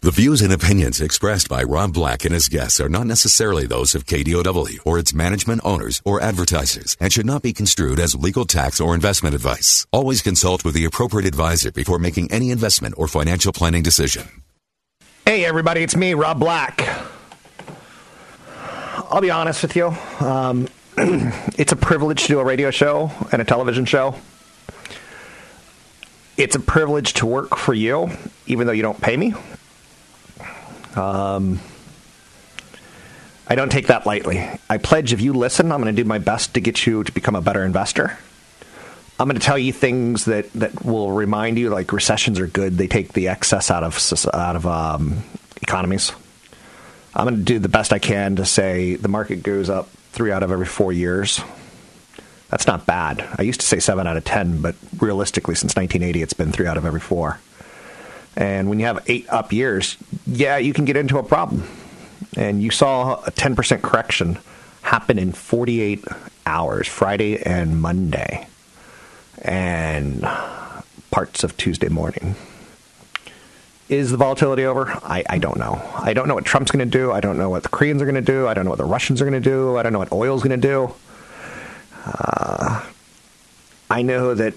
The views and opinions expressed by Rob Black and his guests are not necessarily those of KDOW or its management owners or advertisers and should not be construed as legal tax or investment advice. Always consult with the appropriate advisor before making any investment or financial planning decision. Hey, everybody, it's me, Rob Black. I'll be honest with you. Um, it's a privilege to do a radio show and a television show. It's a privilege to work for you, even though you don't pay me. Um, I don't take that lightly. I pledge if you listen, I'm going to do my best to get you to become a better investor. I'm going to tell you things that, that will remind you, like recessions are good. They take the excess out of out of um, economies. I'm going to do the best I can to say the market goes up three out of every four years. That's not bad. I used to say seven out of ten, but realistically, since 1980, it's been three out of every four. And when you have eight up years, yeah, you can get into a problem. And you saw a 10% correction happen in 48 hours, Friday and Monday, and parts of Tuesday morning. Is the volatility over? I, I don't know. I don't know what Trump's going to do. I don't know what the Koreans are going to do. I don't know what the Russians are going to do. I don't know what oil's going to do. Uh, I know that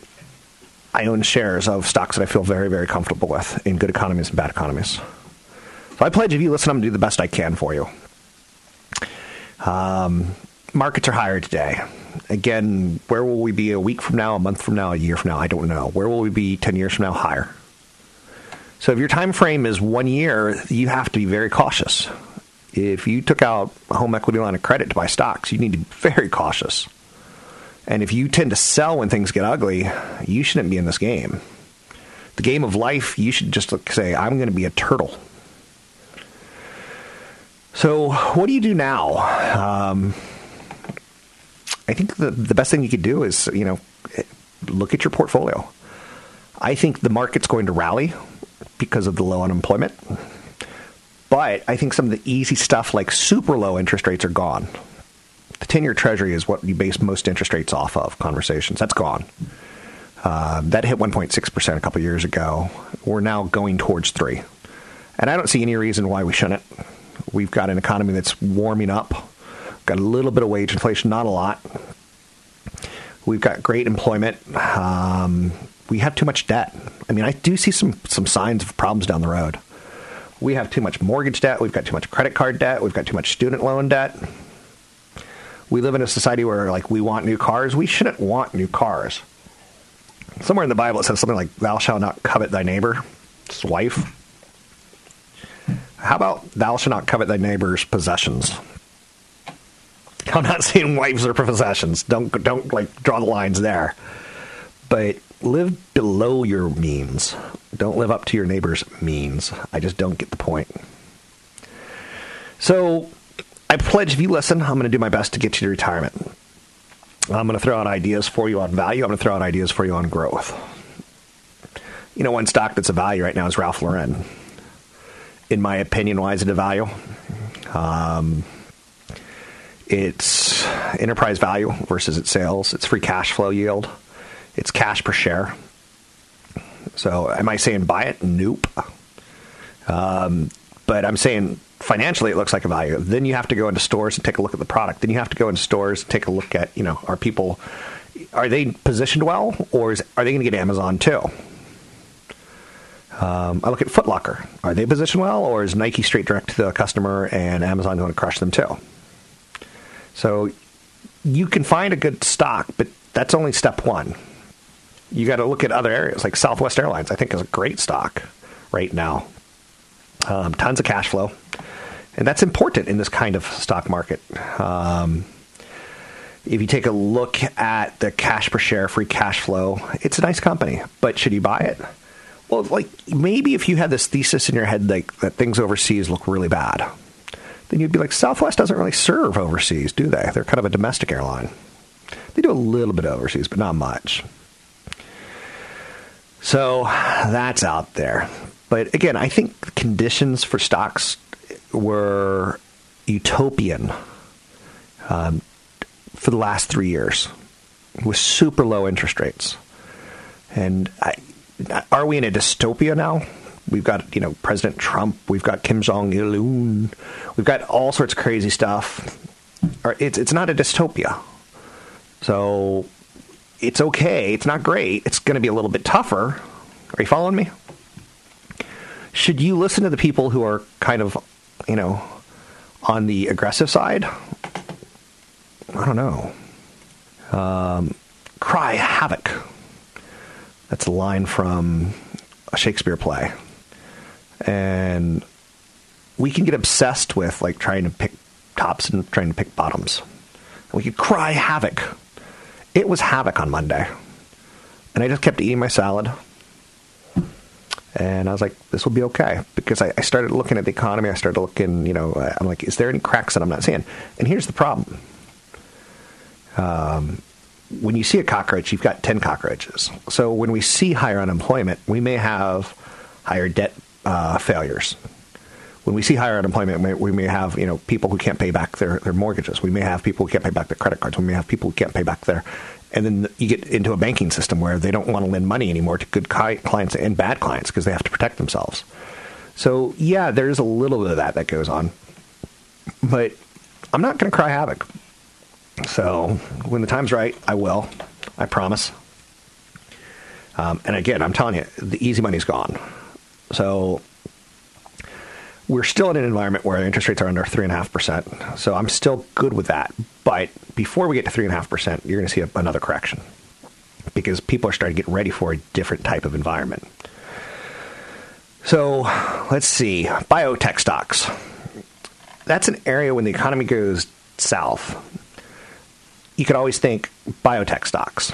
I own shares of stocks that I feel very, very comfortable with in good economies and bad economies. So I pledge if you listen, I'm going to do the best I can for you. Um, markets are higher today. Again, where will we be a week from now, a month from now, a year from now? I don't know. Where will we be 10 years from now? Higher. So if your time frame is one year, you have to be very cautious. If you took out a home equity line of credit to buy stocks, you need to be very cautious. And if you tend to sell when things get ugly, you shouldn't be in this game. The game of life, you should just say, I'm going to be a turtle. So, what do you do now? Um, I think the, the best thing you could do is, you know, look at your portfolio. I think the market's going to rally because of the low unemployment. But I think some of the easy stuff like super low interest rates are gone. The 10 year treasury is what you base most interest rates off of, conversations. That's gone. Uh, that hit 1.6% a couple years ago. We're now going towards 3 And I don't see any reason why we shouldn't. We've got an economy that's warming up, got a little bit of wage inflation, not a lot. We've got great employment. Um, we have too much debt. I mean, I do see some, some signs of problems down the road. We have too much mortgage debt. We've got too much credit card debt. We've got too much student loan debt we live in a society where like we want new cars. We shouldn't want new cars. Somewhere in the Bible it says something like, "Thou shalt not covet thy neighbor's wife." How about thou shalt not covet thy neighbor's possessions? I'm not saying wives are possessions. Don't don't like draw the lines there. But live below your means. Don't live up to your neighbor's means. I just don't get the point. So I pledge if you listen, I'm going to do my best to get you to retirement. I'm going to throw out ideas for you on value. I'm going to throw out ideas for you on growth. You know, one stock that's a value right now is Ralph Lauren. In my opinion, why is it a value? Um, it's enterprise value versus its sales. It's free cash flow yield. It's cash per share. So, am I saying buy it? Nope. Um, but I'm saying financially it looks like a value. Then you have to go into stores and take a look at the product. Then you have to go into stores and take a look at, you know, are people are they positioned well or is, are they going to get Amazon too? Um, I look at Footlocker. Are they positioned well or is Nike straight direct to the customer and Amazon going to crush them too? So you can find a good stock, but that's only step one. You got to look at other areas like Southwest Airlines. I think is a great stock right now. Um, tons of cash flow and that's important in this kind of stock market. Um, if you take a look at the cash per share, free cash flow, it's a nice company, but should you buy it? Well, like maybe if you had this thesis in your head like that things overseas look really bad, then you'd be like, Southwest doesn't really serve overseas, do they? They're kind of a domestic airline. They do a little bit overseas, but not much. So that's out there. But again, I think conditions for stocks were utopian um, for the last three years with super low interest rates. And I, are we in a dystopia now? We've got you know President Trump. We've got Kim Jong Il. We've got all sorts of crazy stuff. It's it's not a dystopia. So it's okay. It's not great. It's going to be a little bit tougher. Are you following me? Should you listen to the people who are kind of, you know, on the aggressive side? I don't know. Um, cry havoc. That's a line from a Shakespeare play. And we can get obsessed with like trying to pick tops and trying to pick bottoms. We could cry havoc. It was havoc on Monday. And I just kept eating my salad. And I was like, this will be okay. Because I, I started looking at the economy. I started looking, you know, I'm like, is there any cracks that I'm not seeing? And here's the problem. Um, when you see a cockroach, you've got 10 cockroaches. So when we see higher unemployment, we may have higher debt uh, failures. When we see higher unemployment, we may have you know people who can't pay back their, their mortgages. We may have people who can't pay back their credit cards. We may have people who can't pay back their, and then you get into a banking system where they don't want to lend money anymore to good clients and bad clients because they have to protect themselves. So yeah, there's a little bit of that that goes on, but I'm not going to cry havoc. So when the time's right, I will. I promise. Um, and again, I'm telling you, the easy money's gone. So we're still in an environment where interest rates are under 3.5%. So I'm still good with that. But before we get to 3.5%, you're going to see a, another correction because people are starting to get ready for a different type of environment. So let's see biotech stocks. That's an area when the economy goes south, you could always think biotech stocks.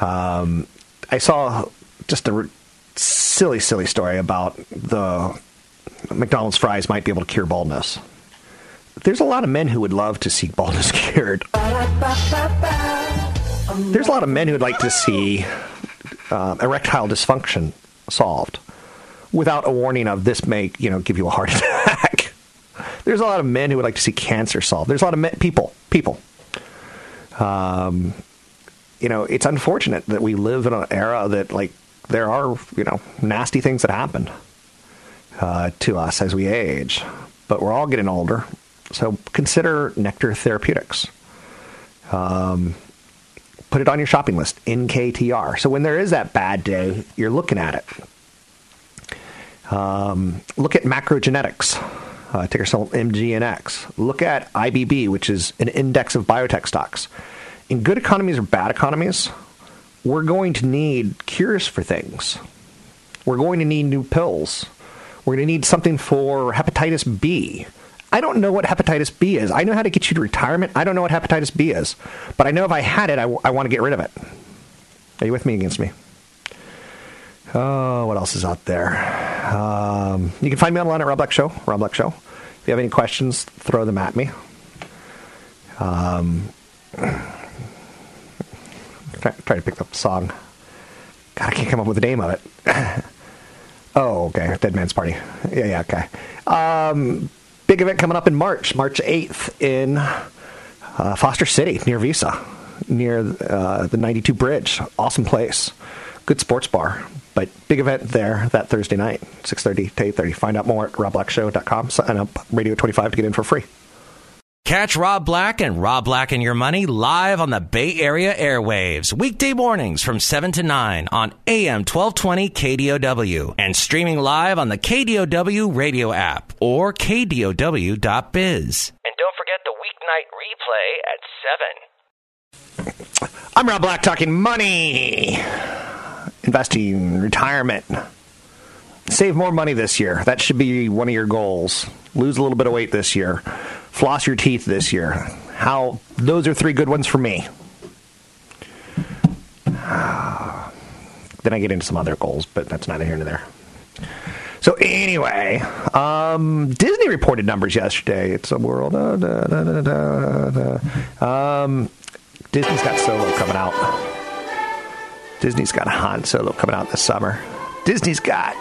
Um, I saw just a silly, silly story about the McDonald's fries might be able to cure baldness. There's a lot of men who would love to see baldness cured. There's a lot of men who would like to see uh, erectile dysfunction solved without a warning of this may, you know, give you a heart attack. There's a lot of men who would like to see cancer solved. There's a lot of men, people, people. Um, you know, it's unfortunate that we live in an era that like there are, you know, nasty things that happen uh, to us as we age, but we're all getting older. So consider Nektar Therapeutics. Um, put it on your shopping list, NKTR. So when there is that bad day, you're looking at it. Um, look at MacroGenics, uh, ticker symbol MGNX. Look at IBB, which is an index of biotech stocks. In good economies or bad economies, we're going to need cures for things. We're going to need new pills. We're going to need something for hepatitis B. I don't know what hepatitis B is. I know how to get you to retirement. I don't know what hepatitis B is. But I know if I had it, I, w- I want to get rid of it. Are you with me against me? Oh, what else is out there? Um, you can find me online at Rob Black Show, Rob Black Show. If you have any questions, throw them at me. Um, try, try to pick up the song. God, I can't come up with the name of it. oh, okay. Dead Man's Party. Yeah, yeah, okay. Um, big event coming up in March, March 8th in uh, Foster City near Visa, near uh, the 92 Bridge. Awesome place. Good sports bar. But big event there that Thursday night, 6.30 to 8.30. Find out more at robblackshow.com. Sign up Radio 25 to get in for free. Catch Rob Black and Rob Black and Your Money live on the Bay Area airwaves, weekday mornings from 7 to 9 on AM 1220 KDOW and streaming live on the KDOW radio app or KDOW.biz. And don't forget the weeknight replay at 7. I'm Rob Black talking money, investing, retirement. Save more money this year. That should be one of your goals. Lose a little bit of weight this year floss your teeth this year. How those are three good ones for me. then I get into some other goals, but that's neither here nor there. So anyway, um, Disney reported numbers yesterday. It's a world. Da, da, da, um, Disney's got Solo coming out. Disney's got Han Solo coming out this summer. Disney's got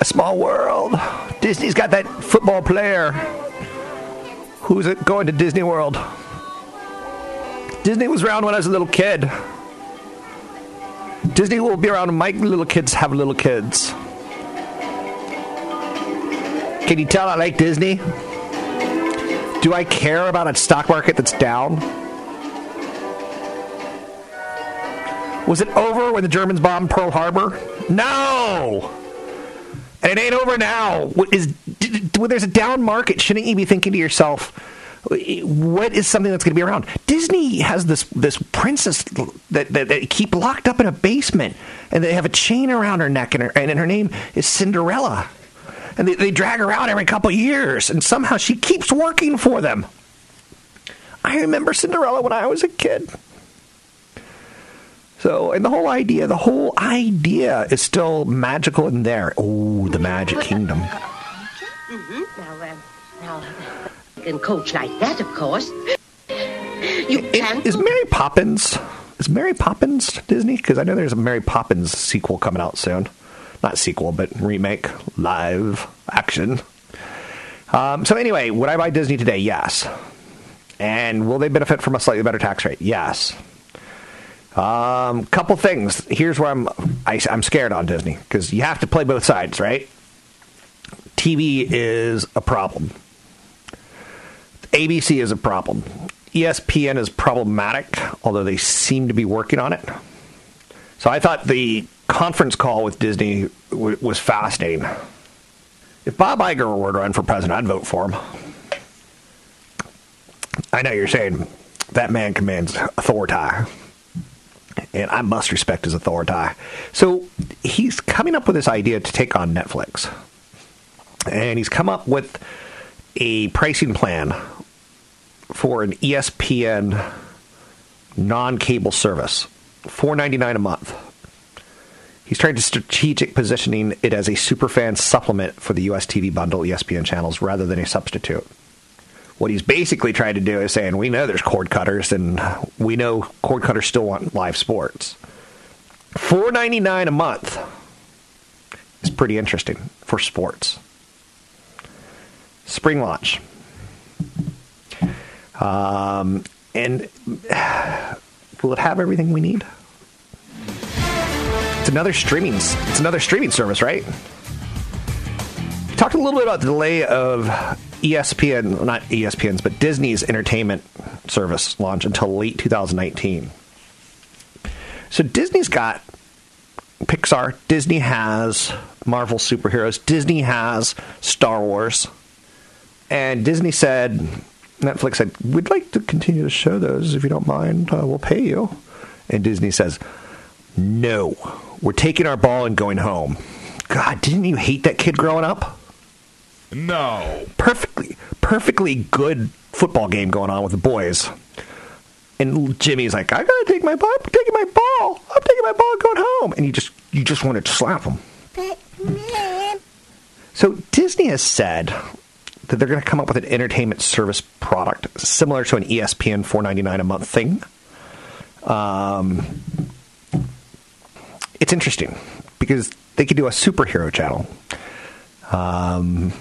a small world. Disney's got that football player who's it going to Disney World. Disney was around when I was a little kid. Disney will be around when my little kids have little kids. Can you tell I like Disney? Do I care about a stock market that's down? Was it over when the Germans bombed Pearl Harbor? No! And it ain't over now. Is, when there's a down market, shouldn't you be thinking to yourself, what is something that's going to be around? Disney has this this princess that, that, that, keep locked up in a basement, and they have a chain around her neck, and her, and her name is Cinderella and they, they drag her out every couple years, and somehow she keeps working for them. I remember Cinderella when I was a kid. So, and the whole idea, the whole idea is still magical in there. Oh, the Magic Kingdom. Can coach like that, of course. You can. Is Mary Poppins? Is Mary Poppins Disney? Because I know there's a Mary Poppins sequel coming out soon not sequel, but remake, live action. Um, so anyway, would I buy Disney today? Yes. And will they benefit from a slightly better tax rate? Yes. Um, couple things. Here's where I'm I, am i am scared on Disney because you have to play both sides, right? TV is a problem. ABC is a problem. ESPN is problematic, although they seem to be working on it. So I thought the conference call with Disney w- was fascinating. If Bob Iger were to run for president, I'd vote for him. I know you're saying that man commands authority, and I must respect his authority. So he's coming up with this idea to take on Netflix, and he's come up with a pricing plan for an ESPN non-cable service, four ninety nine a month. He's trying to strategic positioning it as a superfan supplement for the US TV bundle ESPN channels rather than a substitute. What he's basically trying to do is saying, we know there's cord cutters, and we know cord cutters still want live sports. Four ninety nine a month is pretty interesting for sports. Spring launch. Um, and will it have everything we need? It's another streaming. It's another streaming service, right? We Talked a little bit about the delay of ESPN, well, not ESPN's, but Disney's entertainment service launch until late 2019. So Disney's got Pixar. Disney has Marvel superheroes. Disney has Star Wars. And Disney said, Netflix said, we'd like to continue to show those if you don't mind. Uh, we'll pay you. And Disney says, no, we're taking our ball and going home. God, didn't you hate that kid growing up? No. Perfectly, perfectly good football game going on with the boys. And Jimmy's like, I gotta take my ball. I'm taking my ball. I'm taking my ball and going home. And you just, you just want to slap him. So Disney has said that they're going to come up with an entertainment service product similar to an ESPN 4.99 a month thing. Um, it's interesting because they could do a superhero channel. Um,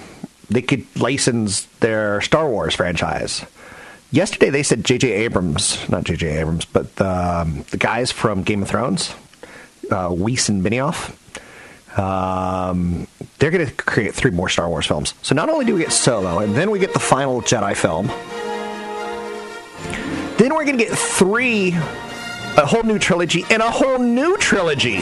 they could license their Star Wars franchise. Yesterday, they said J.J. Abrams, not J.J. Abrams, but the, um, the guys from Game of Thrones, uh, Weiss and Benioff, um, they're going to create three more Star Wars films. So not only do we get Solo, and then we get the final Jedi film, then we're going to get three a whole new trilogy and a whole new trilogy.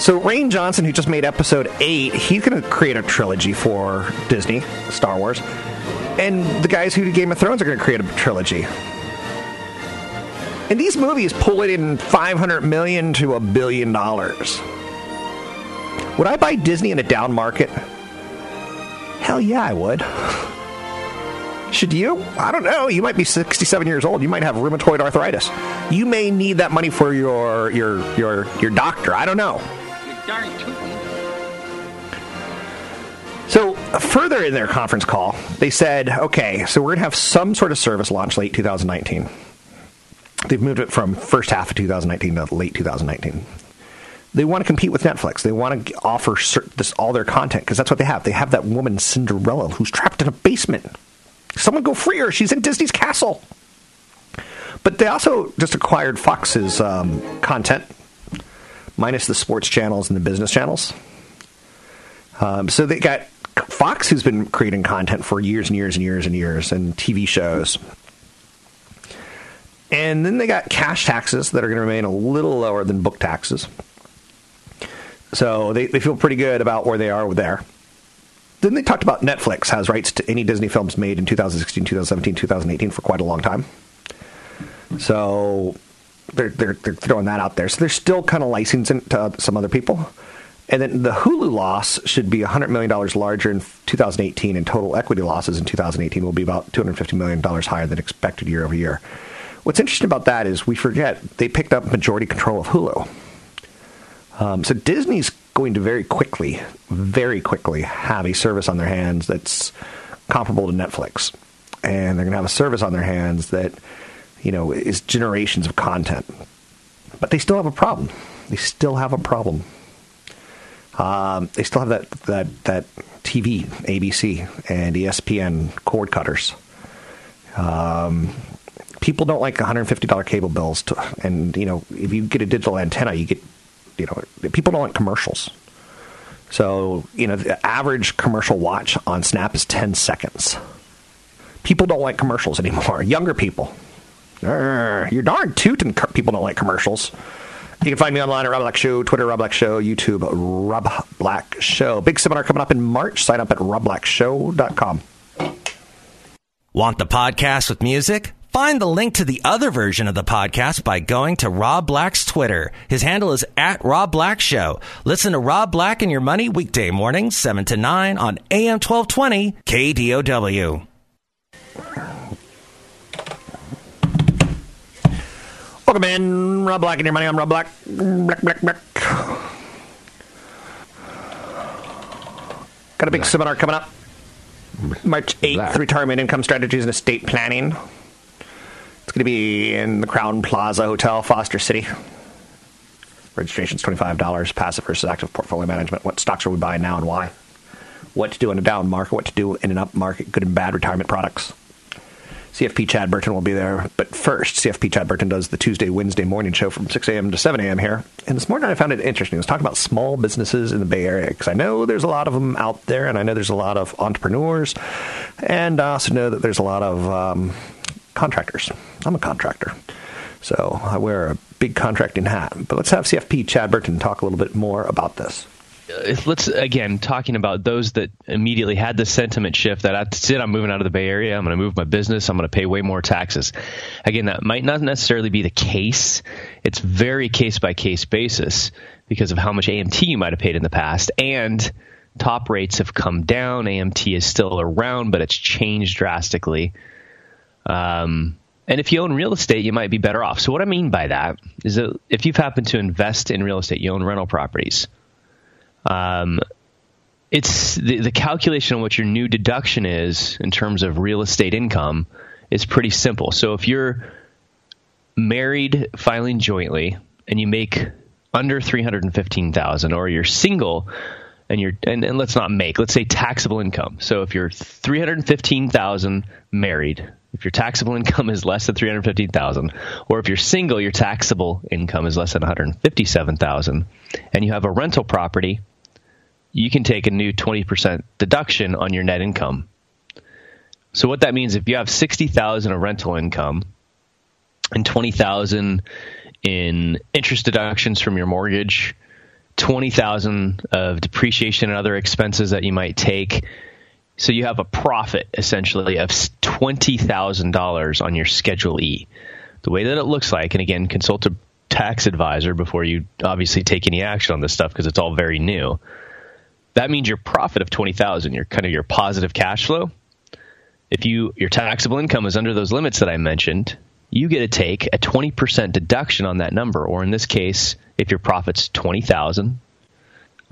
So Rian Johnson, who just made Episode Eight, he's going to create a trilogy for Disney, Star Wars, and the guys who did Game of Thrones are going to create a trilogy. And these movies pull it in 500 million to a billion dollars. Would I buy Disney in a down market? Hell yeah, I would. Should you? I don't know. You might be 67 years old. You might have rheumatoid arthritis. You may need that money for your your your your doctor. I don't know. So further in their conference call, they said, okay, so we're going to have some sort of service launch late 2019. They've moved it from first half of 2019 to late 2019. They want to compete with Netflix. They want to offer this, all their content because that's what they have. They have that woman Cinderella who's trapped in a basement. Someone go free her. She's in Disney's castle. But they also just acquired Fox's um, content, minus the sports channels and the business channels. Um, so they got Fox, who's been creating content for years and years and years and years, and TV shows. And then they got cash taxes that are going to remain a little lower than book taxes. So they, they feel pretty good about where they are there. Then they talked about Netflix has rights to any Disney films made in 2016, 2017, 2018 for quite a long time. So they're, they're, they're throwing that out there. So they're still kind of licensing to some other people. And then the Hulu loss should be $100 million larger in 2018, and total equity losses in 2018 will be about $250 million higher than expected year over year. What's interesting about that is we forget they picked up majority control of Hulu. Um, so Disney's going to very quickly, very quickly have a service on their hands that's comparable to Netflix. And they're going to have a service on their hands that, you know, is generations of content. But they still have a problem. They still have a problem um, they still have that that that TV, ABC and ESPN cord cutters. Um, people don't like $150 cable bills, to, and you know if you get a digital antenna, you get you know people don't like commercials. So you know the average commercial watch on Snap is 10 seconds. People don't like commercials anymore. Younger people, you're darn tootin' people don't like commercials. You can find me online at Rob Black Show, Twitter Rob Black Show, YouTube Rob Black Show. Big seminar coming up in March. Sign up at robblackshow.com. Want the podcast with music? Find the link to the other version of the podcast by going to Rob Black's Twitter. His handle is at Rob Black Show. Listen to Rob Black and Your Money weekday mornings, 7 to 9 on AM 1220 KDOW. Welcome in, Rob Black and your money. I'm Rob Black. Black, black, black. Got a big black. seminar coming up. March 8th, black. retirement income strategies and estate planning. Going to be in the Crowne Plaza Hotel, Foster City. Registration's $25. Passive versus active portfolio management. What stocks are we buying now and why? What to do in a down market, what to do in an up market, good and bad retirement products. CFP Chad Burton will be there. But first, CFP Chad Burton does the Tuesday, Wednesday morning show from 6 a.m. to 7 a.m. here. And this morning I found it interesting. I was talking about small businesses in the Bay Area because I know there's a lot of them out there, and I know there's a lot of entrepreneurs, and I also know that there's a lot of um, contractors. I'm a contractor. So I wear a big contracting hat. But let's have CFP Chad Burton talk a little bit more about this. Uh, let's again talking about those that immediately had the sentiment shift that that's it i'm moving out of the bay area i'm going to move my business i'm going to pay way more taxes again that might not necessarily be the case it's very case by case basis because of how much amt you might have paid in the past and top rates have come down amt is still around but it's changed drastically um, and if you own real estate, you might be better off. So, what I mean by that is that if you've happened to invest in real estate, you own rental properties, um, it's the, the calculation on what your new deduction is in terms of real estate income is pretty simple. So if you're married filing jointly and you make under 315,000 or you're single and you're and, and, let's not make let's say taxable income. So if you're 315,000 married, if your taxable income is less than 315,000 or if you're single your taxable income is less than 157,000 and you have a rental property you can take a new 20% deduction on your net income. So what that means if you have 60,000 of rental income and 20,000 in interest deductions from your mortgage, 20,000 of depreciation and other expenses that you might take, so you have a profit essentially of $20,000 on your schedule E. The way that it looks like and again consult a tax advisor before you obviously take any action on this stuff because it's all very new that means your profit of 20,000, your kind of your positive cash flow if you your taxable income is under those limits that I mentioned, you get to take a 20% deduction on that number, or in this case, if your profit's 20,000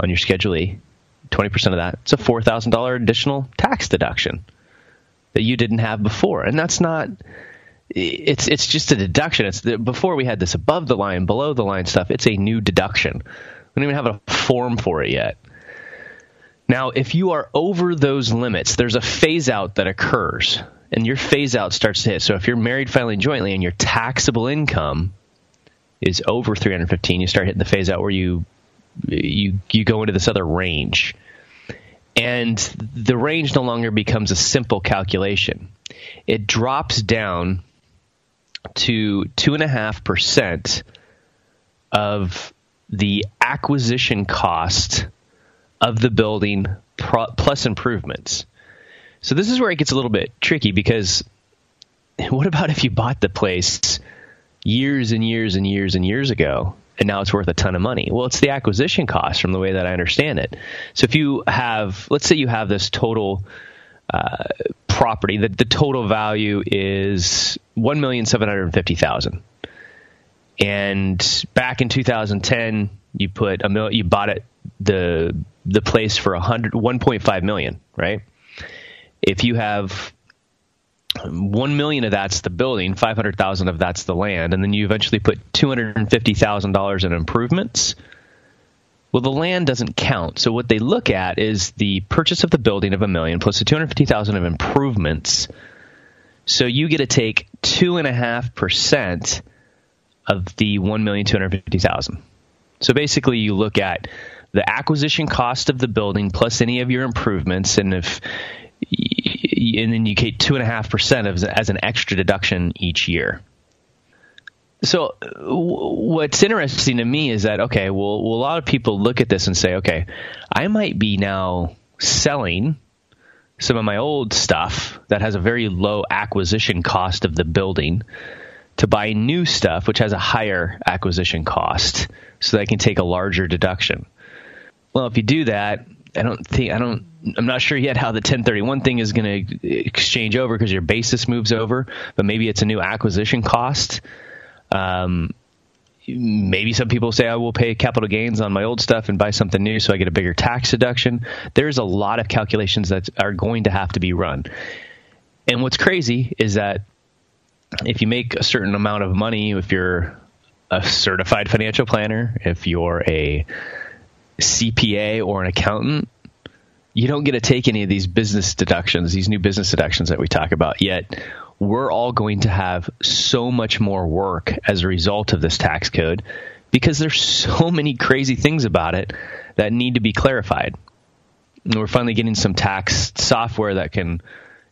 on your Schedule E, 20% of that, it's a $4,000 additional tax deduction that you didn't have before. And that's not it's it's just a deduction. It's the, before we had this above the line, below the line stuff. It's a new deduction. We don't even have a form for it yet. Now, if you are over those limits, there's a phase out that occurs, and your phase out starts to hit. So if you're married filing jointly and your taxable income is over 315, you start hitting the phase out where you you you go into this other range. And the range no longer becomes a simple calculation. It drops down to two and a half percent of the acquisition cost of the building plus improvements. So this is where it gets a little bit tricky because what about if you bought the place years and years and years and years ago and now it's worth a ton of money? Well, it's the acquisition cost from the way that I understand it. So if you have, let's say you have this total uh, property, that the total value is one million seven hundred fifty thousand. And back in 2010, you put a mil, you bought it the the place for a hundred 1.5 million, right? If you have one million of that's the building, five hundred thousand of that's the land, and then you eventually put two hundred and fifty thousand dollars in improvements. Well, the land doesn't count. So what they look at is the purchase of the building of a million plus the two hundred fifty thousand of improvements. So you get to take two and a half percent of the one million two hundred fifty thousand. So basically, you look at the acquisition cost of the building plus any of your improvements, and if and then you get two and a half percent as an extra deduction each year. So what's interesting to me is that okay, well, well, a lot of people look at this and say, okay, I might be now selling some of my old stuff that has a very low acquisition cost of the building to buy new stuff which has a higher acquisition cost so that I can take a larger deduction. Well, if you do that, I don't think I don't I'm not sure yet how the 1031 thing is going to exchange over because your basis moves over, but maybe it's a new acquisition cost. Um, maybe some people say I will pay capital gains on my old stuff and buy something new so I get a bigger tax deduction. There's a lot of calculations that are going to have to be run. And what's crazy is that if you make a certain amount of money, if you're a certified financial planner, if you're a CPA or an accountant, you don't get to take any of these business deductions, these new business deductions that we talk about. Yet we're all going to have so much more work as a result of this tax code because there's so many crazy things about it that need to be clarified. And we're finally getting some tax software that can,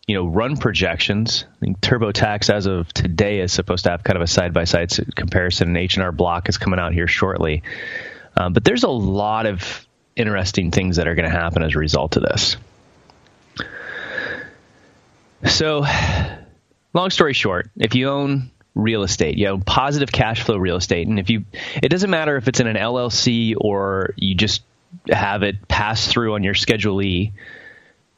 you know, run projections. I think TurboTax, as of today, is supposed to have kind of a side by side comparison, and H and R Block is coming out here shortly. Um, but there's a lot of interesting things that are going to happen as a result of this. So, long story short, if you own real estate, you own positive cash flow real estate, and if you, it doesn't matter if it's in an LLC or you just have it pass through on your Schedule E.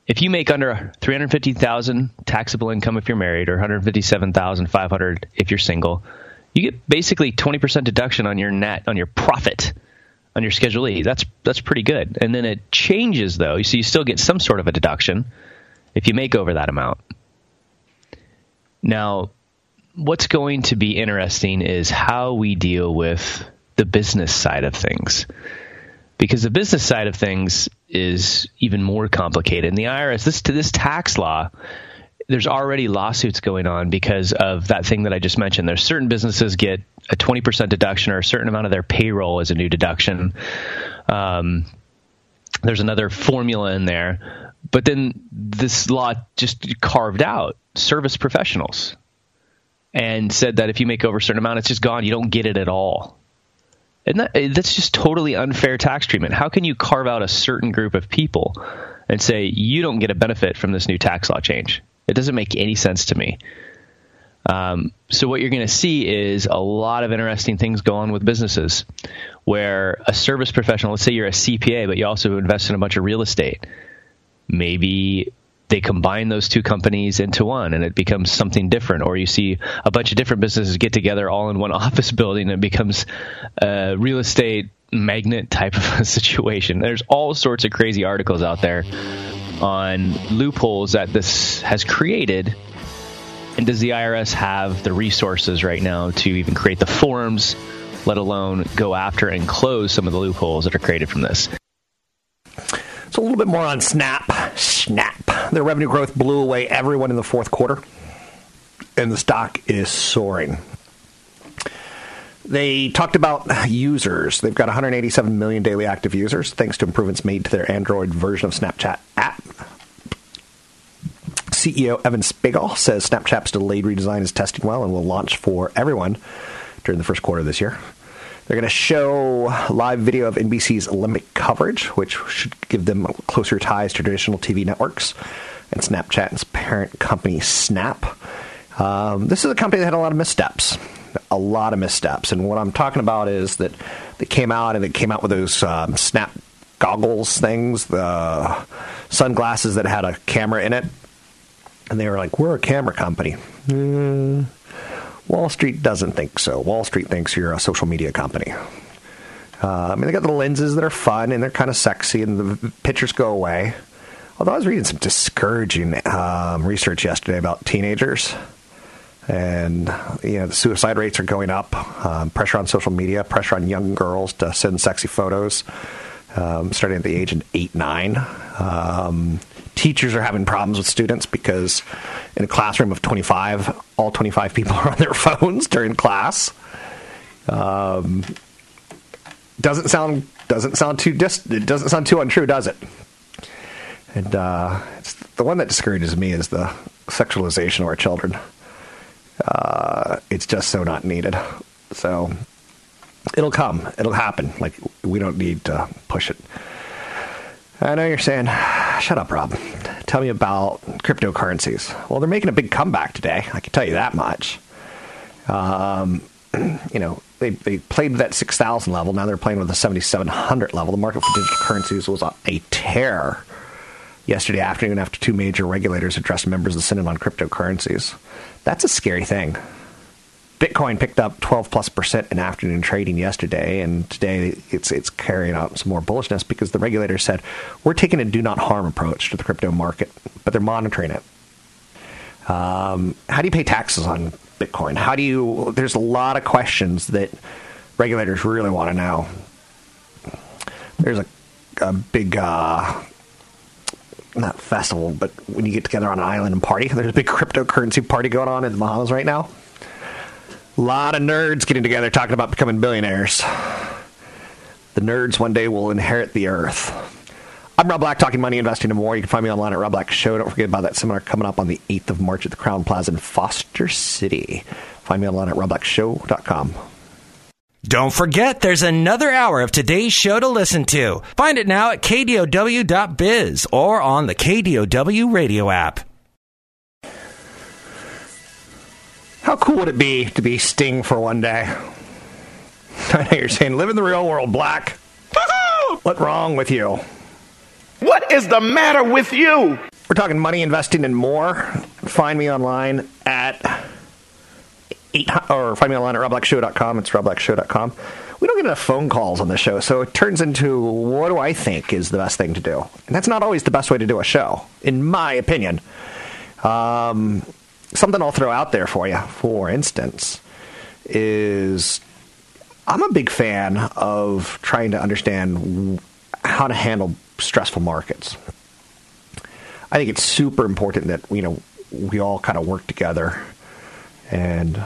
If you make under 350,000 taxable income if you're married or 157,500 if you're single, you get basically 20% deduction on your net on your profit on your Schedule E. That's that's pretty good. And then it changes though, so you still get some sort of a deduction if you make over that amount. Now, what's going to be interesting is how we deal with the business side of things. Because the business side of things is even more complicated. And the IRS, this to this tax law, there's already lawsuits going on because of that thing that I just mentioned. There's certain businesses get a 20% deduction or a certain amount of their payroll as a new deduction. Um, there's another formula in there. But then this law just carved out service professionals and said that if you make over a certain amount, it's just gone. You don't get it at all. And that, that's just totally unfair tax treatment. How can you carve out a certain group of people and say you don't get a benefit from this new tax law change? It doesn't make any sense to me. Um, so what you're going to see is a lot of interesting things go on with businesses where a service professional, let's say you're a CPA, but you also invest in a bunch of real estate. Maybe they combine those two companies into one and it becomes something different or you see a bunch of different businesses get together all in one office building and it becomes a real estate magnet type of a situation there's all sorts of crazy articles out there on loopholes that this has created and does the IRS have the resources right now to even create the forms let alone go after and close some of the loopholes that are created from this so a little bit more on Snap. Snap. Their revenue growth blew away everyone in the fourth quarter, and the stock is soaring. They talked about users. They've got 187 million daily active users thanks to improvements made to their Android version of Snapchat app. CEO Evan Spiegel says Snapchat's delayed redesign is testing well and will launch for everyone during the first quarter of this year. They're going to show live video of NBC's Olympic coverage, which should give them closer ties to traditional TV networks, and Snapchat's parent company, Snap. Um, this is a company that had a lot of missteps. A lot of missteps. And what I'm talking about is that they came out and they came out with those um, Snap goggles things, the sunglasses that had a camera in it. And they were like, we're a camera company. Mm Wall Street doesn't think so. Wall Street thinks you're a social media company. Uh, I mean, they got the lenses that are fun and they're kind of sexy, and the pictures go away. Although I was reading some discouraging um, research yesterday about teenagers, and you know the suicide rates are going up. Um, pressure on social media, pressure on young girls to send sexy photos, um, starting at the age of eight, nine. Um, teachers are having problems with students because in a classroom of 25, all 25 people are on their phones during class. Um, doesn't sound doesn't sound too dis- it doesn't sound too untrue, does it? And uh, the one that discourages me is the sexualization of our children. Uh, it's just so not needed. So it'll come. It'll happen. Like we don't need to push it. I know you're saying, shut up, Rob. Tell me about cryptocurrencies. Well, they're making a big comeback today. I can tell you that much. Um, you know, they, they played with that 6,000 level. Now they're playing with the 7,700 level. The market for digital currencies was a tear yesterday afternoon after two major regulators addressed members of the Senate on cryptocurrencies. That's a scary thing. Bitcoin picked up 12 plus percent in afternoon trading yesterday, and today it's it's carrying out some more bullishness because the regulator said we're taking a do not harm approach to the crypto market, but they're monitoring it. Um, how do you pay taxes on Bitcoin? How do you? There's a lot of questions that regulators really want to know. There's a, a big uh, not festival, but when you get together on an island and party, there's a big cryptocurrency party going on in the Bahamas right now. A lot of nerds getting together talking about becoming billionaires. The nerds one day will inherit the earth. I'm Rob Black, talking money, investing, and more. You can find me online at Rob Black Show. Don't forget about that seminar coming up on the 8th of March at the Crowne Plaza in Foster City. Find me online at robblackshow.com. Don't forget, there's another hour of today's show to listen to. Find it now at kdow.biz or on the KDOW radio app. How cool would it be to be Sting for one day? I know you're saying, live in the real world, Black. What's wrong with you? What is the matter with you? We're talking money, investing, and more. Find me online at eight, or find me online at robblackshow.com. It's robblackshow.com. We don't get enough phone calls on the show, so it turns into what do I think is the best thing to do? And that's not always the best way to do a show, in my opinion. Um, something I'll throw out there for you, for instance, is I'm a big fan of trying to understand how to handle stressful markets. I think it's super important that you know we all kind of work together. And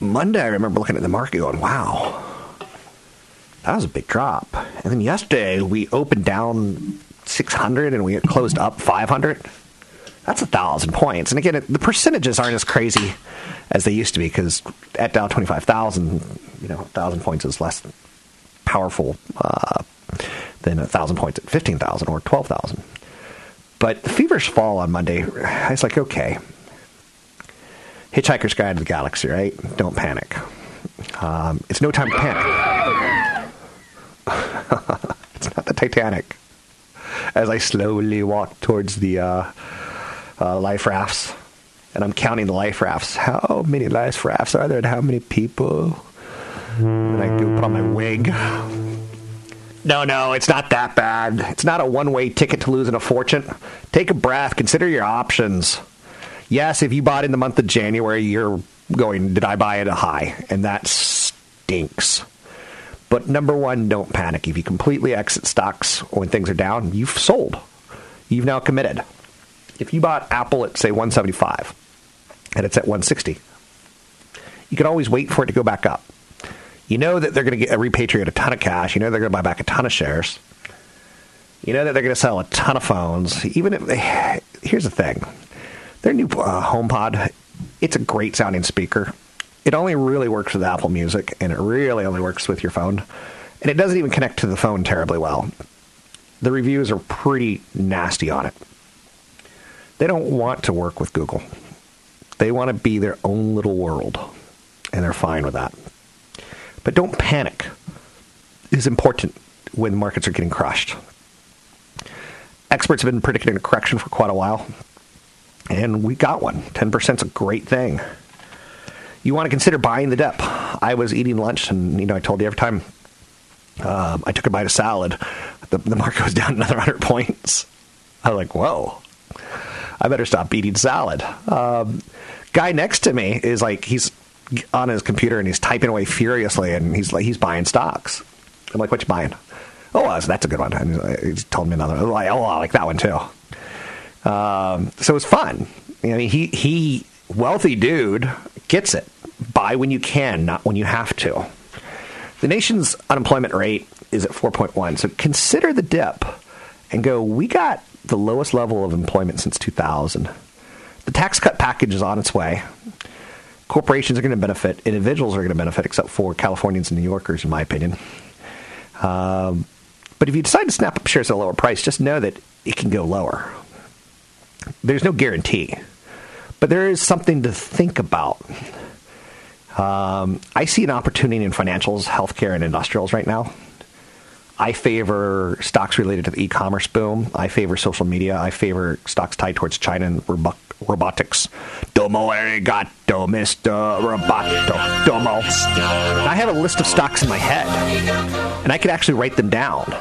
Monday, I remember looking at the market going, "Wow, that was a big drop." And then yesterday, we opened down 600 and we closed up 500 that's a thousand points. And again, it, the percentages aren't as crazy as they used to be because at Dow twenty five thousand, you know, thousand points is less powerful uh, than a thousand points at fifteen thousand or twelve thousand. But the feverish fall on Monday, I was like, okay, Hitchhiker's Guide to the Galaxy, right? Don't panic. Um, it's no time to panic. it's not the Titanic. as I slowly walk towards the uh, uh, life rafts. And I'm counting the life rafts. How many life rafts are there and how many people? And I do put on my wig. No, no, it's not that bad. It's not a one way ticket to losing a fortune. Take a breath, consider your options. Yes, if you bought in the month of January, you're going, did I buy at a high? And that stinks. But number one, don't panic. If you completely exit stocks when things are down, you've sold. You've now committed. If you bought Apple at, say, 175 and it's at 160, you can always wait for it to go back up. You know that they're going to repatriate a ton of cash. You know they're going to buy back a ton of shares. You know that they're going to sell a ton of phones. Even if they, here's the thing, their new uh, HomePod, it's a great sounding speaker. It only really works with Apple Music, and it really only works with your phone. And it doesn't even connect to the phone terribly well. The reviews are pretty nasty on it. They don't want to work with Google. They want to be their own little world, and they're fine with that. But don't panic. Is important when markets are getting crushed. Experts have been predicting a correction for quite a while, and we got one. 10% is a great thing. You want to consider buying the dip. I was eating lunch, and you know, I told you every time um, I took a bite of salad, the, the market was down another 100 points. I was like, whoa, I better stop eating salad. Um, guy next to me is like, he's on his computer and he's typing away furiously, and he's like, he's buying stocks. I'm like, what you buying? Oh, that's a good one. And he's told me another. Like, oh, I like that one too. Um, so it was fun. You know, he he wealthy dude gets it. Buy when you can, not when you have to. The nation's unemployment rate is at 4.1. So consider the dip and go, we got the lowest level of employment since 2000. The tax cut package is on its way. Corporations are going to benefit, individuals are going to benefit, except for Californians and New Yorkers, in my opinion. Um, but if you decide to snap up shares at a lower price, just know that it can go lower. There's no guarantee, but there is something to think about. Um, I see an opportunity in financials, healthcare, and industrials right now. I favor stocks related to the e-commerce boom. I favor social media. I favor stocks tied towards China and robo- robotics. Domo arigato, Mr. Roboto. Domo. I have a list of stocks in my head, and I could actually write them down.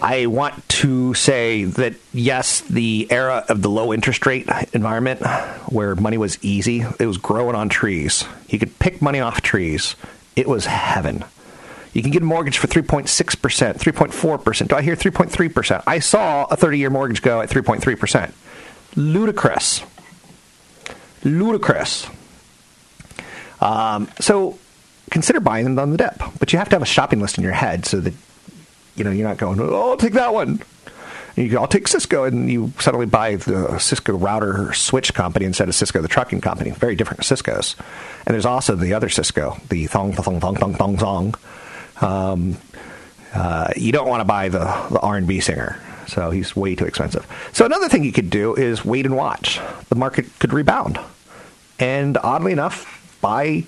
I want to say that yes, the era of the low interest rate environment where money was easy, it was growing on trees. You could pick money off trees. It was heaven. You can get a mortgage for 3.6%, 3.4%. Do I hear 3.3%? I saw a 30 year mortgage go at 3.3%. Ludicrous. Ludicrous. Um, so consider buying them on the dip, but you have to have a shopping list in your head so that you know you're not going, oh, I'll take that one. And you, I'll take Cisco, and you suddenly buy the Cisco router switch company instead of Sysco the trucking company. Very different Cisco's. And there's also the other Sisqó, the thong thong thong thong thong thong. Um, uh, you don't want to buy the, the R&B singer. So he's way too expensive. So another thing you could do is wait and watch. The market could rebound. And oddly enough, by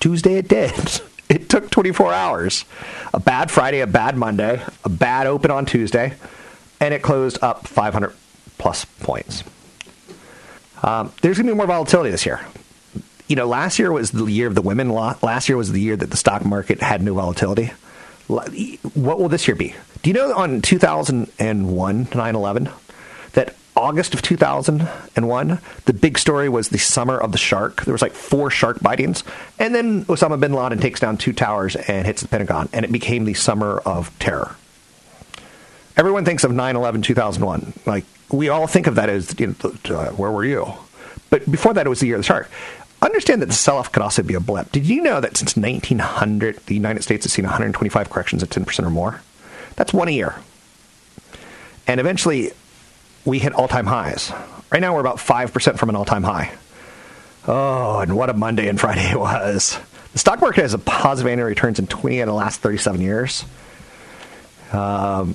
Tuesday it did. It took 24 hours. A bad Friday, a bad Monday, a bad open on Tuesday, and it closed up 500 plus points. Um, there's going to be more volatility this year. You know, last year was the year of the women. Last year was the year that the stock market had no volatility. What will this year be? Do you know on 2001, 9 11, that August of 2001, the big story was the summer of the shark. There was like four shark bitings, and then Osama bin Laden takes down two towers and hits the Pentagon, and it became the summer of terror. Everyone thinks of 9/11 2001. Like we all think of that as you know, uh, where were you? But before that, it was the year of the shark. Understand that the sell-off could also be a blip. Did you know that since 1900, the United States has seen 125 corrections at 10% or more? That's one a year. And eventually, we hit all time highs. Right now, we're about 5% from an all time high. Oh, and what a Monday and Friday it was. The stock market has a positive annual returns in 20 of the last 37 years. Um,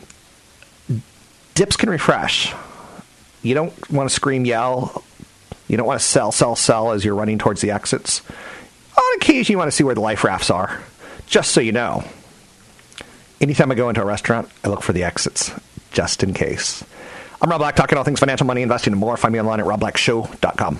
dips can refresh. You don't want to scream, yell. You don't want to sell, sell, sell as you're running towards the exits. On occasion, you want to see where the life rafts are, just so you know. anytime I go into a restaurant, I look for the exits just in case. I'm Rob Black, talking all things financial, money, investing, and more. Find me online at robblackshow.com.